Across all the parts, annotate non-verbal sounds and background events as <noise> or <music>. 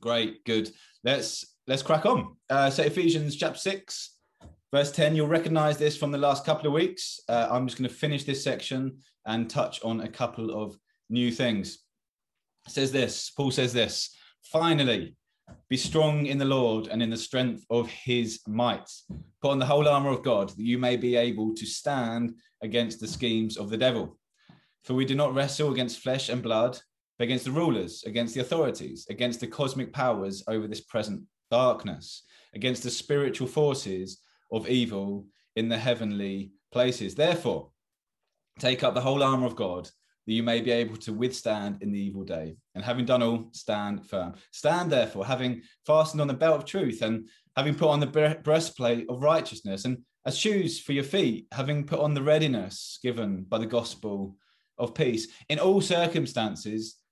Great, good. Let's let's crack on. Uh, so Ephesians chapter six, verse ten. You'll recognise this from the last couple of weeks. Uh, I'm just going to finish this section and touch on a couple of new things. It says this. Paul says this. Finally, be strong in the Lord and in the strength of His might. Put on the whole armor of God that you may be able to stand against the schemes of the devil. For we do not wrestle against flesh and blood against the rulers, against the authorities, against the cosmic powers over this present darkness, against the spiritual forces of evil in the heavenly places. Therefore, take up the whole armor of God that you may be able to withstand in the evil day. And having done all, stand firm. Stand therefore, having fastened on the belt of truth and having put on the breastplate of righteousness and as shoes for your feet, having put on the readiness given by the gospel of peace. In all circumstances,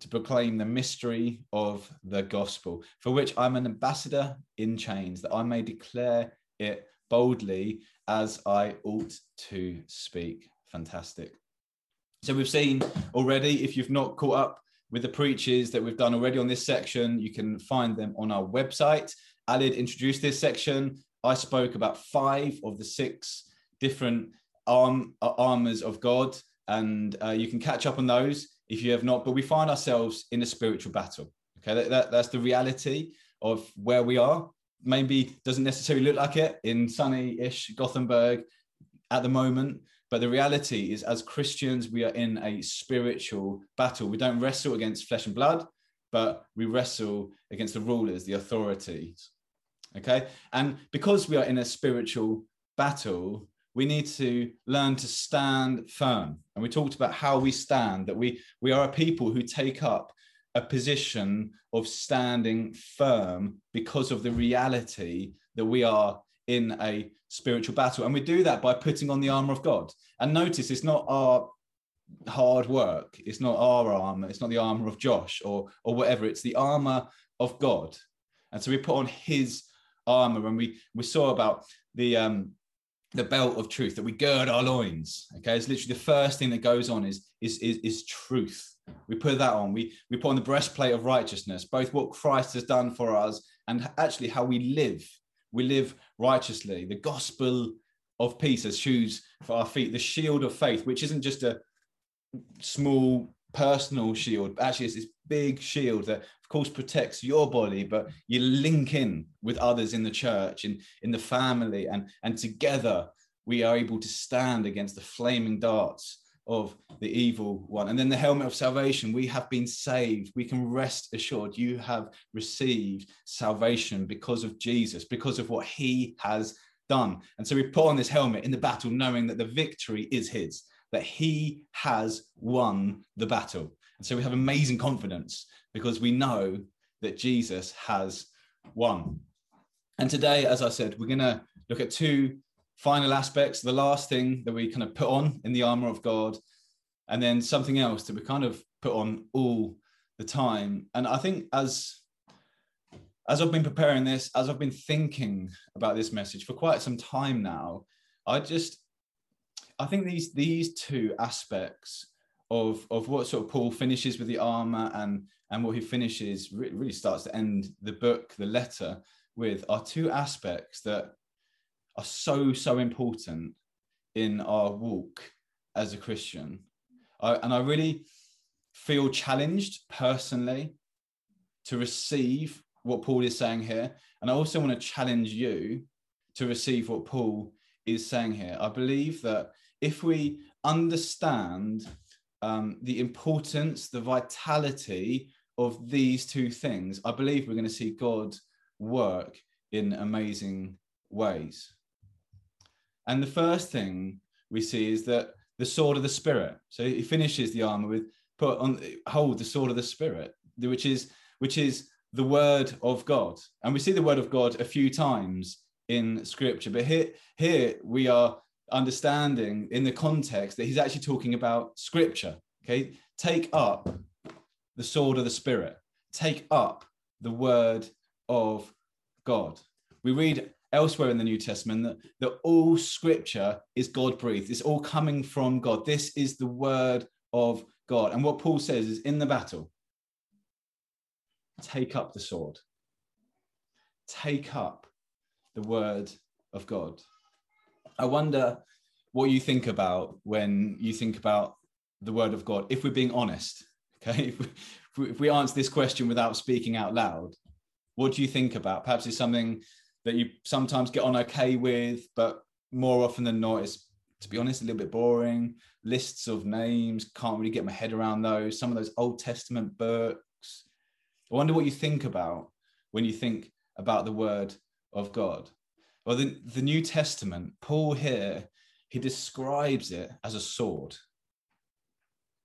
to proclaim the mystery of the gospel, for which I'm an ambassador in chains, that I may declare it boldly as I ought to speak. Fantastic. So we've seen already, if you've not caught up with the preachers that we've done already on this section, you can find them on our website. Alid introduced this section. I spoke about five of the six different arm, armors of God, and uh, you can catch up on those if you have not. But we find ourselves in a spiritual battle. Okay, that, that, that's the reality of where we are. Maybe doesn't necessarily look like it in sunny-ish Gothenburg at the moment, but the reality is, as Christians, we are in a spiritual battle. We don't wrestle against flesh and blood, but we wrestle against the rulers, the authorities. Okay, and because we are in a spiritual battle, we need to learn to stand firm. And we talked about how we stand, that we, we are a people who take up a position of standing firm because of the reality that we are in a spiritual battle. And we do that by putting on the armor of God. And notice it's not our hard work, it's not our armor, it's not the armor of Josh or, or whatever, it's the armor of God. And so we put on his armor and we, we saw about the um, the belt of truth that we gird our loins okay? It's literally the first thing that goes on is is is, is truth. We put that on. We we put on the breastplate of righteousness both what christ has done for us and actually how we live. We live righteously. The gospel of peace as shoes for our feet the shield of faith which isn't just a small personal shield. Actually it's this big shield that of course protects your body but you link in with others in the church and in the family. And and together we are able to stand against the flaming darts of the evil one. And then the helmet of salvation we have been saved. We can rest assured you have received salvation because of jesus because of what he has done. And so we put on this helmet in the battle knowing that the victory is his that he has won the battle and so we have amazing confidence because we know that Jesus has won. And today, as I said, we're going to look at two final aspects. The last thing that we kind of put on in the armor of God, and then something else that we kind of put on all the time. And I think as as I've been preparing this, as I've been thinking about this message for quite some time now, I just I think these these two aspects of of what sort of Paul finishes with the armor and and what he finishes really starts to end the book, the letter with are two aspects that are so so important in our walk as a Christian. I, and I really feel challenged personally to receive what Paul is saying here. And I also want to challenge you to receive what Paul is saying here. I believe that if we understand um, the importance, the vitality of these two things, I believe we're going to see God work in amazing ways. And the first thing we see is that the sword of the spirit. So he finishes the armor with put on hold the sword of the spirit, which is which is the word of God. And we see the word of God a few times in scripture, but here, here we are understanding in the context that he's actually talking about scripture. Okay, take up the sword of the spirit, take up the word of God. We read elsewhere in the New Testament that, that all scripture is God breathed, it's all coming from God. This is the word of God. And what Paul says is in the battle, take up the sword, take up the word of God. I wonder what you think about when you think about the word of God, if we're being honest. Okay. <laughs> If we, if we answer this question without speaking out loud, what do you think about? Perhaps it's something that you sometimes get on okay with, but more often than not, it's to be honest, a little bit boring. Lists of names, can't really get my head around those. Some of those Old Testament books. I wonder what you think about when you think about the word of God. Well, the, the New Testament, Paul here, he describes it as a sword.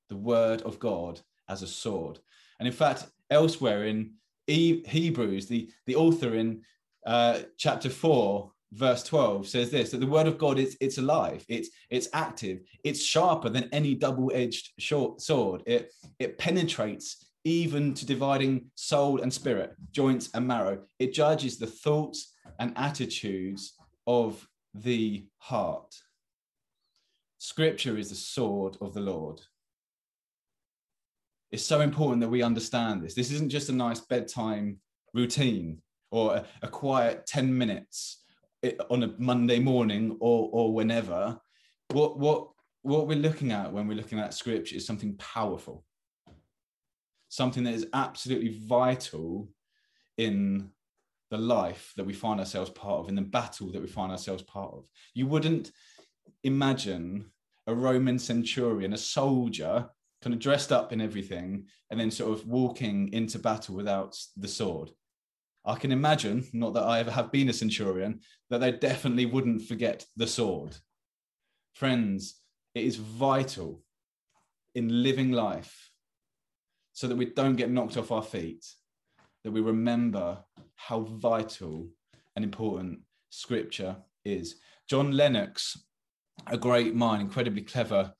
The word of God as a sword. And in fact, elsewhere in Hebrews, the, the author in uh, chapter 4 verse 12 says this that the word of god is it's alive it's it's active it's sharper than any double-edged short sword it it penetrates even to dividing soul and spirit joints and marrow. It judges the thoughts and attitudes of the heart. Scripture is the sword of the lord. It's so important that we understand this. This isn't just a nice bedtime routine or a, a quiet 10 minutes eh, on a Monday morning or or whenever, what what what we're looking at when we're looking at scripture is something powerful, something that is absolutely vital in the life that we find ourselves part of, in the battle that we find ourselves part of. You wouldn't imagine a Roman centurion, a soldier, kind of dressed up in everything, and then sort of walking into battle without the sword. I can imagine, not that I ever have been a centurion, that they definitely wouldn't forget the sword. Friends, it is vital in living life so that we don't get knocked off our feet, that we remember how vital and important scripture is. John Lennox, a great mind, incredibly clever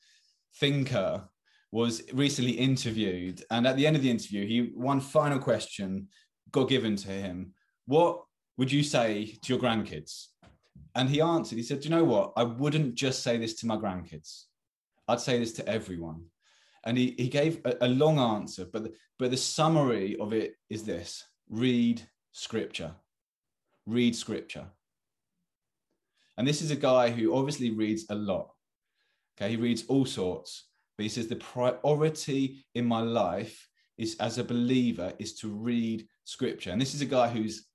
thinker, was recently interviewed. And at the end of the interview, he one final question got given to him, what would you say to your grandkids? And he answered, he said, Do you know what? I wouldn't just say this to my grandkids. I'd say this to everyone. And he, he gave a, a long answer, but the, but the summary of it is this read scripture. Read scripture. And this is a guy who obviously reads a lot. Okay, he reads all sorts, but he says the priority in my life is as a believer is to read scripture. And this is a guy who's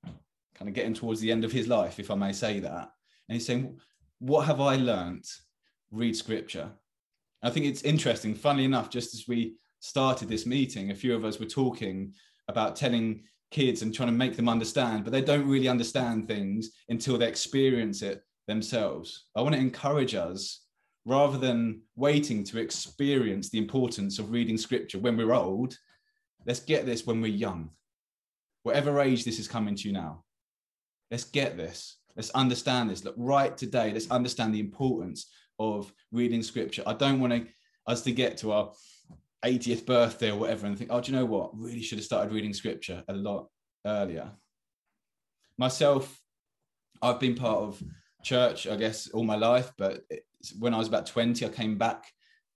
kind of getting towards the end of his life, if I may say that. And he's saying, What have I learned? Read scripture. I think it's interesting. Funnily enough, just as we started this meeting, a few of us were talking about telling kids and trying to make them understand, but they don't really understand things until they experience it themselves. I want to encourage us rather than waiting to experience the importance of reading scripture when we're old, let's get this when we're young whatever age this is coming to you now. Let's get this. Let's understand this. Look, right today, let's understand the importance of reading scripture. I don't want to, us to get to our 80th birthday or whatever and think, oh, do you know what? Really should have started reading scripture a lot earlier. Myself, I've been part of church, I guess, all my life, but when I was about 20, I came back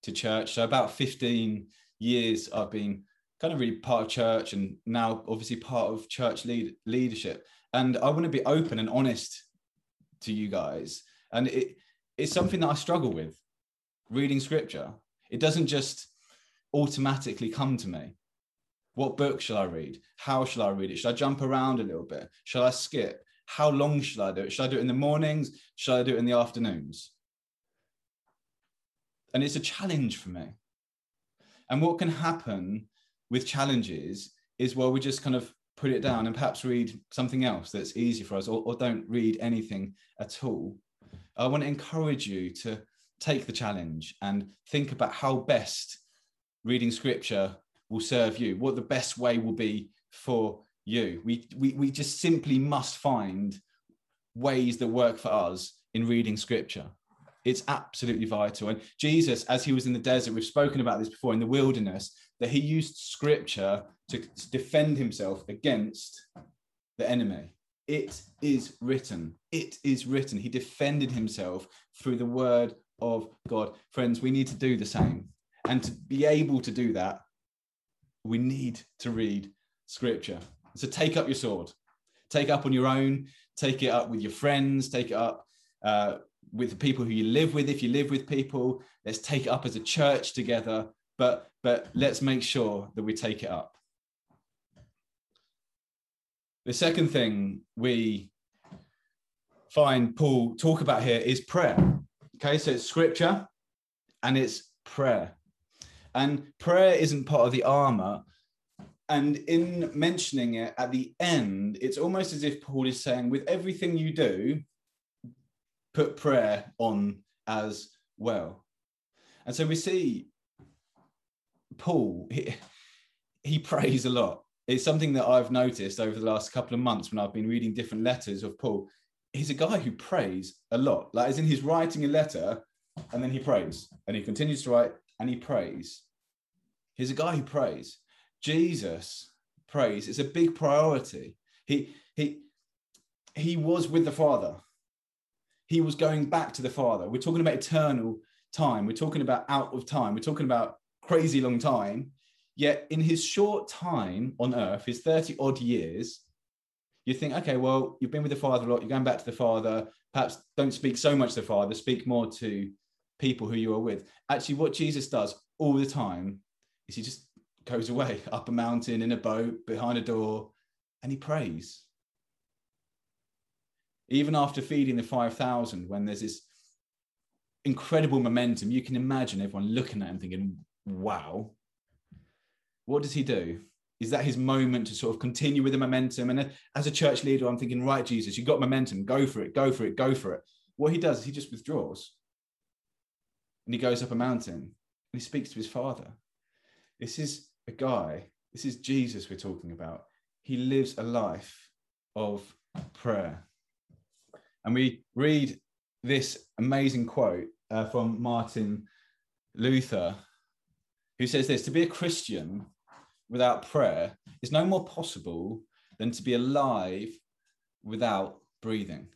to church. So about 15 years I've been kind of really part of church and now obviously part of church lead, leadership. And I want to be open and honest to you guys. And it, it's something that I struggle with reading scripture. It doesn't just automatically come to me. What book shall I read? How shall I read it? Should I jump around a little bit? Shall I skip? How long shall I do it? Should I do it in the mornings? Shall I do it in the afternoons? And it's a challenge for me. And what can happen with challenges is well we just kind of put it down and perhaps read something else that's easy for us or, or don't read anything at all i want to encourage you to take the challenge and think about how best reading scripture will serve you what the best way will be for you. We, we, we just simply must find ways that work for us in reading scripture. It's absolutely vital. And Jesus, as he was in the desert, we've spoken about this before in the wilderness, that he used scripture to defend himself against the enemy. It is written. It is written. He defended himself through the word of God. Friends, we need to do the same. And to be able to do that, we need to read scripture. So take up your sword, take up on your own, take it up with your friends, take it up uh, with the people who you live with. If you live with people, let's take it up as a church together. But but let's make sure that we take it up. The second thing we find Paul talk about here is prayer. Okay, so it's scripture and it's prayer. And prayer isn't part of the armor. And in mentioning it at the end, it's almost as if Paul is saying, with everything you do, put prayer on as well. And so we see Paul, he, he prays a lot. It's something that I've noticed over the last couple of months when I've been reading different letters of Paul. He's a guy who prays a lot. Like, as in, he's writing a letter and then he prays and he continues to write and he prays. He's a guy who prays. Jesus prays. It's a big priority. He he he was with the Father. He was going back to the Father. We're talking about eternal time. We're talking about out of time. We're talking about crazy long time. Yet in his short time on earth, his 30 odd years, you think, okay, well, you've been with the Father a lot, you're going back to the Father. Perhaps don't speak so much to the Father, speak more to people who you are with. Actually, what Jesus does all the time is he just goes away <laughs> up a mountain in a boat behind a door and he prays. Even after feeding the 5,000, when there's this incredible momentum, you can imagine everyone looking at him thinking, wow. What does he do? Is that his moment to sort of continue with the momentum? And as a church leader, I'm thinking, right, Jesus, you've got momentum, go for it, go for it, go for it. What he does is he just withdraws and he goes up a mountain and he speaks to his father. This is a guy, this is Jesus we're talking about. He lives a life of prayer. And we read this amazing quote uh, from Martin Luther, who says this To be a Christian without prayer is no more possible than to be alive without breathing.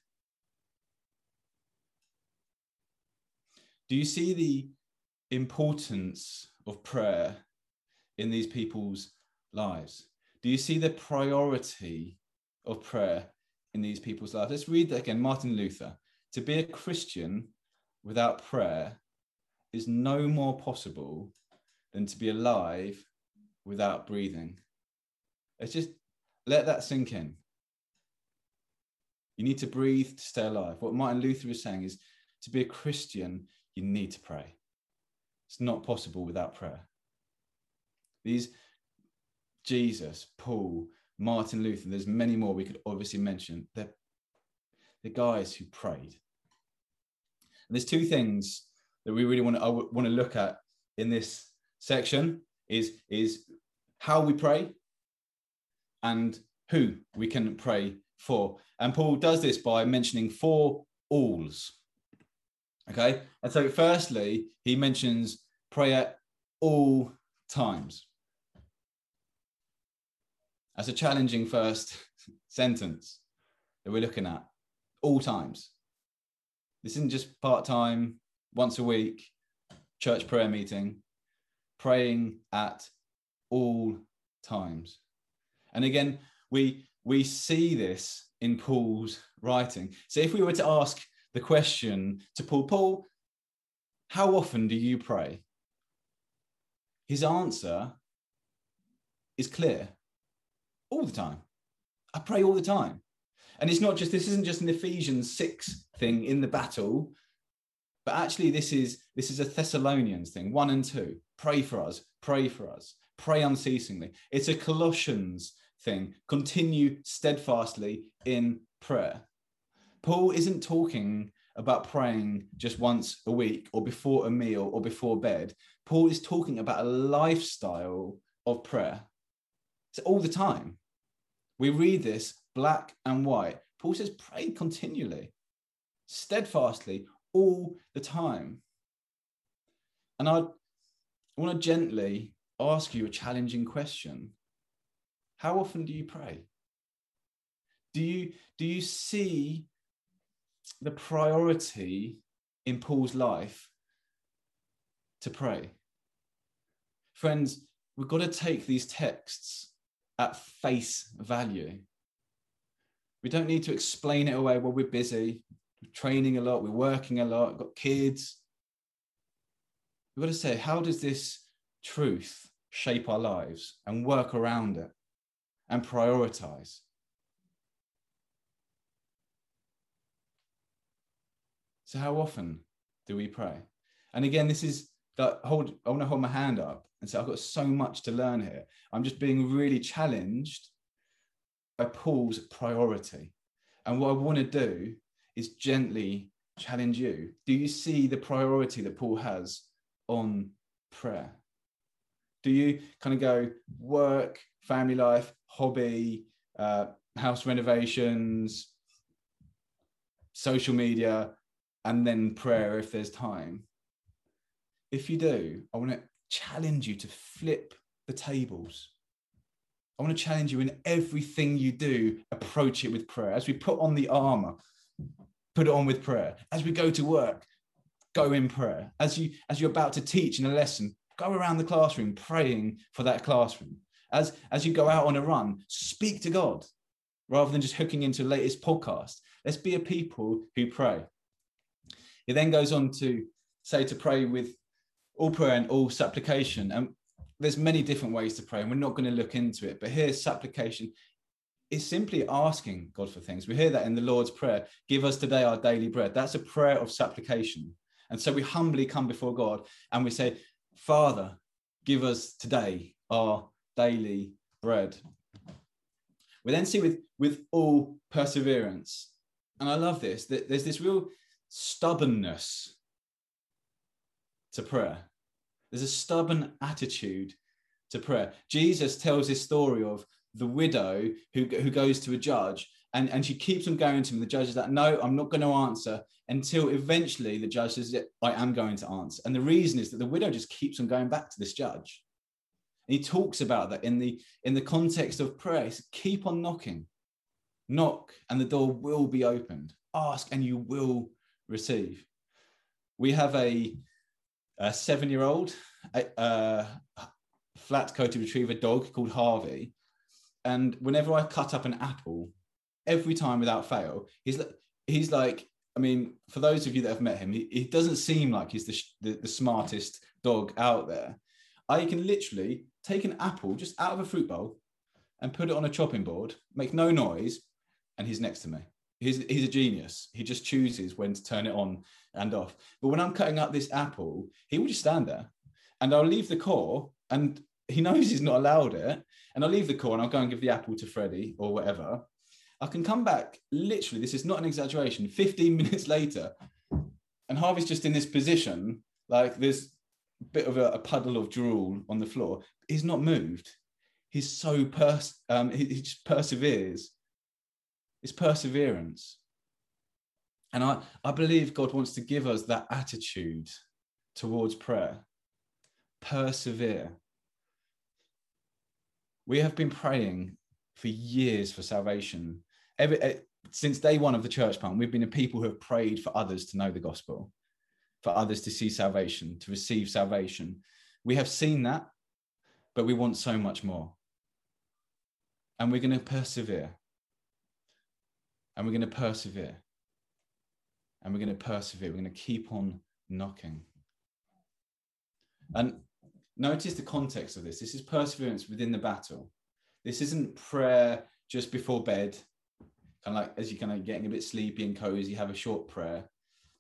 Do you see the importance of prayer in these people's lives? Do you see the priority of prayer in these people's lives? Let's read that again. Martin Luther. To be a Christian without prayer is no more possible than to be alive without breathing. Let's just let that sink in. You need to breathe to stay alive. What Martin Luther was saying is to be a Christian, you need to pray. It's not possible without prayer. These Jesus, Paul, Martin Luther, there's many more we could obviously mention. They're the guys who prayed. And there's two things that we really want to, want to look at in this section is, is how we pray and who we can pray for. And Paul does this by mentioning four alls. Okay. And so, firstly, he mentions prayer all times. That's a challenging first <laughs> sentence that we're looking at. All times. This isn't just part time, once a week, church prayer meeting, praying at all times. And again, we, we see this in Paul's writing. So if we were to ask the question to Paul, Paul, how often do you pray? His answer is clear all the time. I pray all the time. And it's not just, this isn't just an Ephesians 6 thing in the battle, but actually this is this is a Thessalonians thing, one and two. Pray for us, pray for us, pray unceasingly. It's a Colossians thing. Continue steadfastly in prayer. Paul isn't talking about praying just once a week or before a meal or before bed. Paul is talking about a lifestyle of prayer. So all the time. We read this black and white. Paul says, pray continually, steadfastly, all the time. And I want to gently ask you a challenging question. How often do you pray? Do you, do you see the priority in Paul's life to pray? Friends, we've got to take these texts at face value. We don't need to explain it away. Well, we're busy, we're training a lot, we're working a lot, got kids. We've got to say, how does this truth shape our lives and work around it and prioritize? So, how often do we pray? And again, this is that hold, I want to hold my hand up and say, I've got so much to learn here. I'm just being really challenged by Paul's priority. And what I want to do is gently challenge you. Do you see the priority that Paul has on prayer? Do you kind of go work, family life, hobby, uh, house renovations, social media, and then prayer if there's time? If you do, I want to challenge you to flip the tables. I want to challenge you in everything you do, approach it with prayer. As we put on the armor, put it on with prayer. As we go to work, go in prayer. As you as you're about to teach in a lesson, go around the classroom praying for that classroom. As as you go out on a run, speak to God rather than just hooking into the latest podcast. Let's be a people who pray. It then goes on to say to pray with all prayer and all supplication. And there's many different ways to pray, and we're not going to look into it. But here's supplication is simply asking God for things. We hear that in the Lord's Prayer give us today our daily bread. That's a prayer of supplication. And so we humbly come before God and we say, Father, give us today our daily bread. We then see with, with all perseverance, and I love this, that there's this real stubbornness to prayer. There's a stubborn attitude to prayer. Jesus tells this story of the widow who, who goes to a judge and, and she keeps on going to him. The judge is like, no, I'm not going to answer until eventually the judge says, I am going to answer. And the reason is that the widow just keeps on going back to this judge. And he talks about that in the in the context of prayer. Says, keep on knocking. Knock and the door will be opened. Ask and you will receive. We have a, a seven-year-old, a, flat-coated retriever dog called Harvey. And whenever I cut up an apple, every time without fail, he's he's like I mean, for those of you that have met him, he, he doesn't seem like he's the, the, the, smartest dog out there. I can literally take an apple just out of a fruit bowl and put it on a chopping board, make no noise, and he's next to me. He's, he's a genius. He just chooses when to turn it on and off. But when I'm cutting up this apple, he will just stand there and I'll leave the core and he knows he's not allowed it. And I'll leave the core and I'll go and give the apple to Freddie or whatever. I can come back literally, this is not an exaggeration, 15 <laughs> minutes later, and Harvey's just in this position, like a bit of a, a puddle of drool on the floor. He's not moved. He's so pers- um, he, he just perseveres. It's perseverance. And I, I believe God wants to give us that attitude towards prayer. Persevere. We have been praying for years for salvation every eh, since day one of the church plant, we've been a people who have prayed for others to know the gospel, for others to see salvation, to receive salvation. We have seen that, but we want so much more. And we're going to persevere. And we're going to persevere. And we're going to persevere. We're going to keep on knocking. And notice the context of this. This is perseverance within the battle. This isn't prayer just before bed kind of like as you're kind of getting a bit sleepy and cozy, have a short prayer.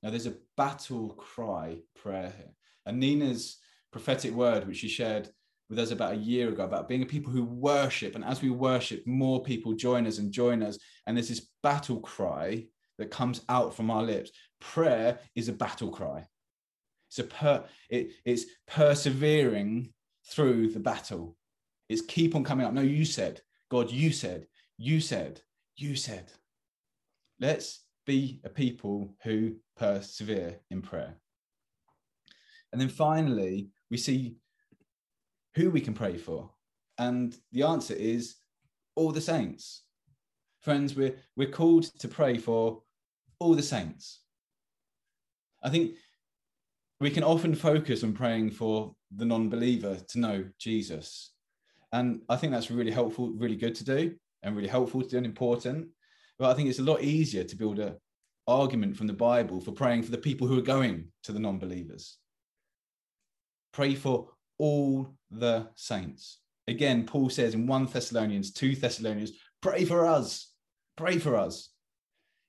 Now there's a battle cry prayer here. And Nina's prophetic word, which she shared with us about a year ago, about being a people who worship. And as we worship, more people join us and join us. And there's this battle cry that comes out from our lips. Prayer is a battle cry. It's a per, it, it's persevering through the battle. It's keep on coming up. No, you said, God, you said, you said, you said. Let's be a people who persevere in prayer. And then finally, we see who we can pray for. And the answer is all the saints. Friends, we're, we're called to pray for all the saints. I think we can often focus on praying for the non believer to know Jesus. And I think that's really helpful, really good to do, and really helpful to do important. But I think it's a lot easier to build an argument from the Bible for praying for the people who are going to the non believers. Pray for all the saints. Again, Paul says in 1 Thessalonians, 2 Thessalonians, pray for us, pray for us.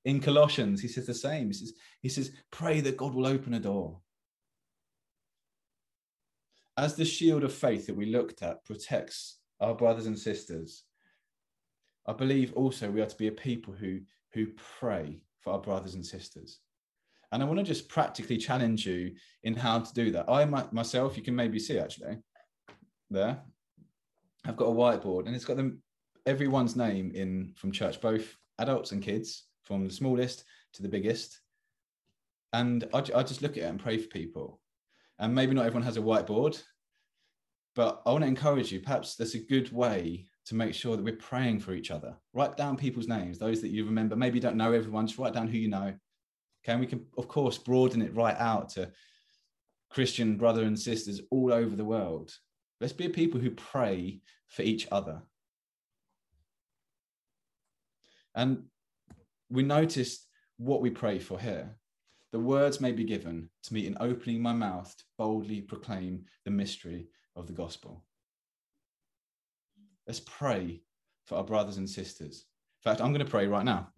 In Colossians, he says the same. He says, he says, pray that God will open a door. As the shield of faith that we looked at protects our brothers and sisters, I believe also we are to be a people who, who pray for our brothers and sisters. And I want to just practically challenge you in how to do that. I myself, you can maybe see actually there, I've got a whiteboard and it's got them everyone's name in from church, both adults and kids, from the smallest to the biggest. And I, I just look at it and pray for people. And maybe not everyone has a whiteboard, but I want to encourage you. Perhaps there's a good way to make sure that we're praying for each other. Write down people's names, those that you remember. Maybe you don't know everyone, just write down who you know. Okay, and we can, of course, broaden it right out to Christian brother and sisters all over the world. Let's be a people who pray for each other. And we noticed what we pray for here. The words may be given to me in opening my mouth to boldly proclaim the mystery of the gospel. Let's pray for our brothers and sisters. In fact, I'm going to pray right now.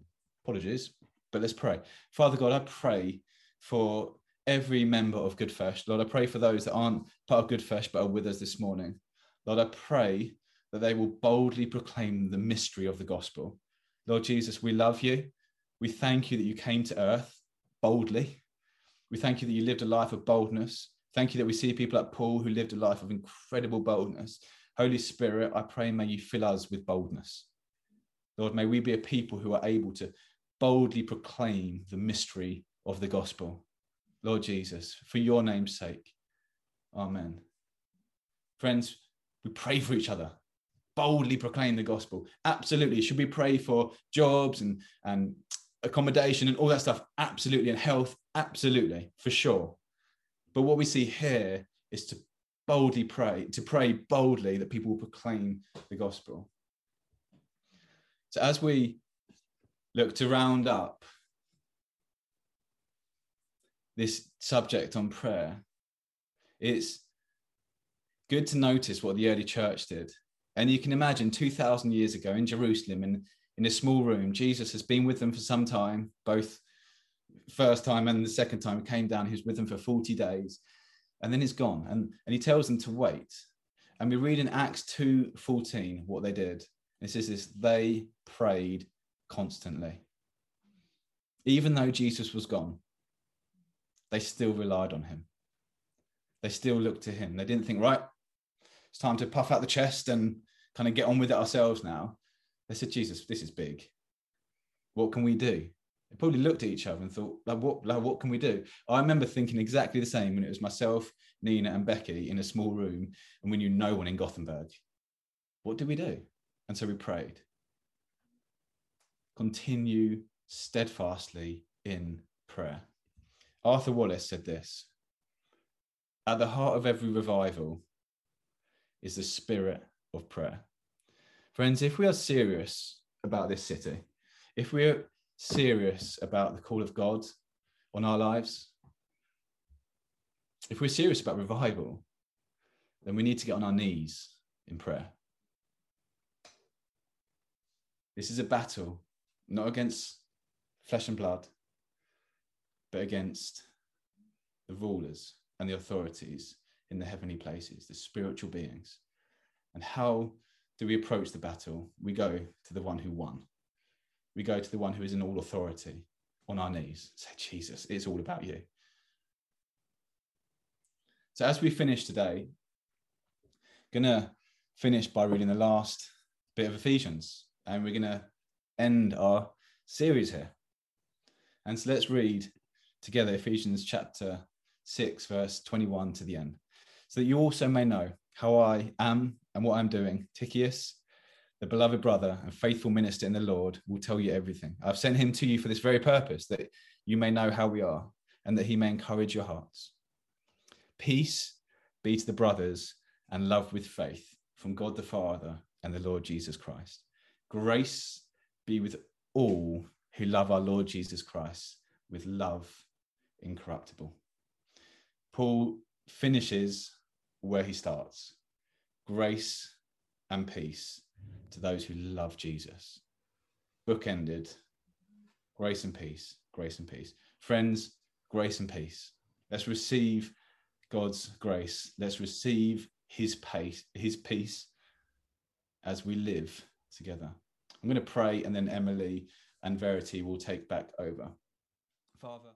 Apologies, but let's pray. Father God, I pray for every member of Good Fesh. Lord, I pray for those that aren't part of Good Fesh but are with us this morning. Lord, I pray that they will boldly proclaim the mystery of the gospel. Lord Jesus, we love you. We thank you that you came to earth boldly. We thank you that you lived a life of boldness. Thank you that we see people like Paul who lived a life of incredible boldness. Holy Spirit, I pray, may you fill us with boldness. Lord, may we be a people who are able to boldly proclaim the mystery of the gospel. Lord Jesus, for your name's sake. Amen. Friends, we pray for each other, boldly proclaim the gospel. Absolutely. Should we pray for jobs and, and accommodation and all that stuff? Absolutely. And health? Absolutely, for sure. But what we see here is to boldly pray, to pray boldly that people will proclaim the gospel. So as we look to round up this subject on prayer, it's good to notice what the early church did. And you can imagine 2,000 years ago in Jerusalem, in, in a small room, Jesus has been with them for some time, both first time and the second time came down, he was with them for 40 days and then he's gone. And, and he tells them to wait. And we read in acts 2.14 what they did. It says this they prayed constantly. Even though jesus was gone they still relied on him. They still looked to him. They didn't think right it's time to puff out the chest and kind of get on with it ourselves now. They said jesus this is big. What can we do they probably looked at each other and thought, like, what, like, what can we do? I remember thinking exactly the same when it was myself, Nina, and Becky in a small room, and we knew no one in Gothenburg. What did we do? And so we prayed. Continue steadfastly in prayer. Arthur Wallis said this At the heart of every revival is the spirit of prayer. Friends, if we are serious about this city, if we're serious about the call of God on our lives, if we're serious about revival, then we need to get on our knees in prayer. This is a battle not against flesh and blood, but against the rulers and the authorities in the heavenly places, the spiritual beings. And how do we approach the battle? We go to the one who won we go to the one who is in all authority on our knees. Say, Jesus, it's all about you. So as we finish today, gonna finish by reading the last bit of Ephesians, and we're to end our series here. And so let's read together Ephesians chapter 6, verse 21 to the end, so that you also may know how I am and what I'm doing. Tychicus, the beloved brother and faithful minister in the Lord, will tell you everything. I've sent him to you for this very purpose, that you may know how we are and that he may encourage your hearts. Peace be to the brothers and love with faith from God the Father and the Lord Jesus Christ. Grace be with all who love our Lord Jesus Christ with love incorruptible. Paul finishes where he starts grace and peace to those who love Jesus. Bookended. Grace and peace, grace and peace. Friends, grace and peace. Let's receive God's grace. Let's receive his pace, his peace as we live together. I'm going to pray and then Emily and Verity will take back over. Father.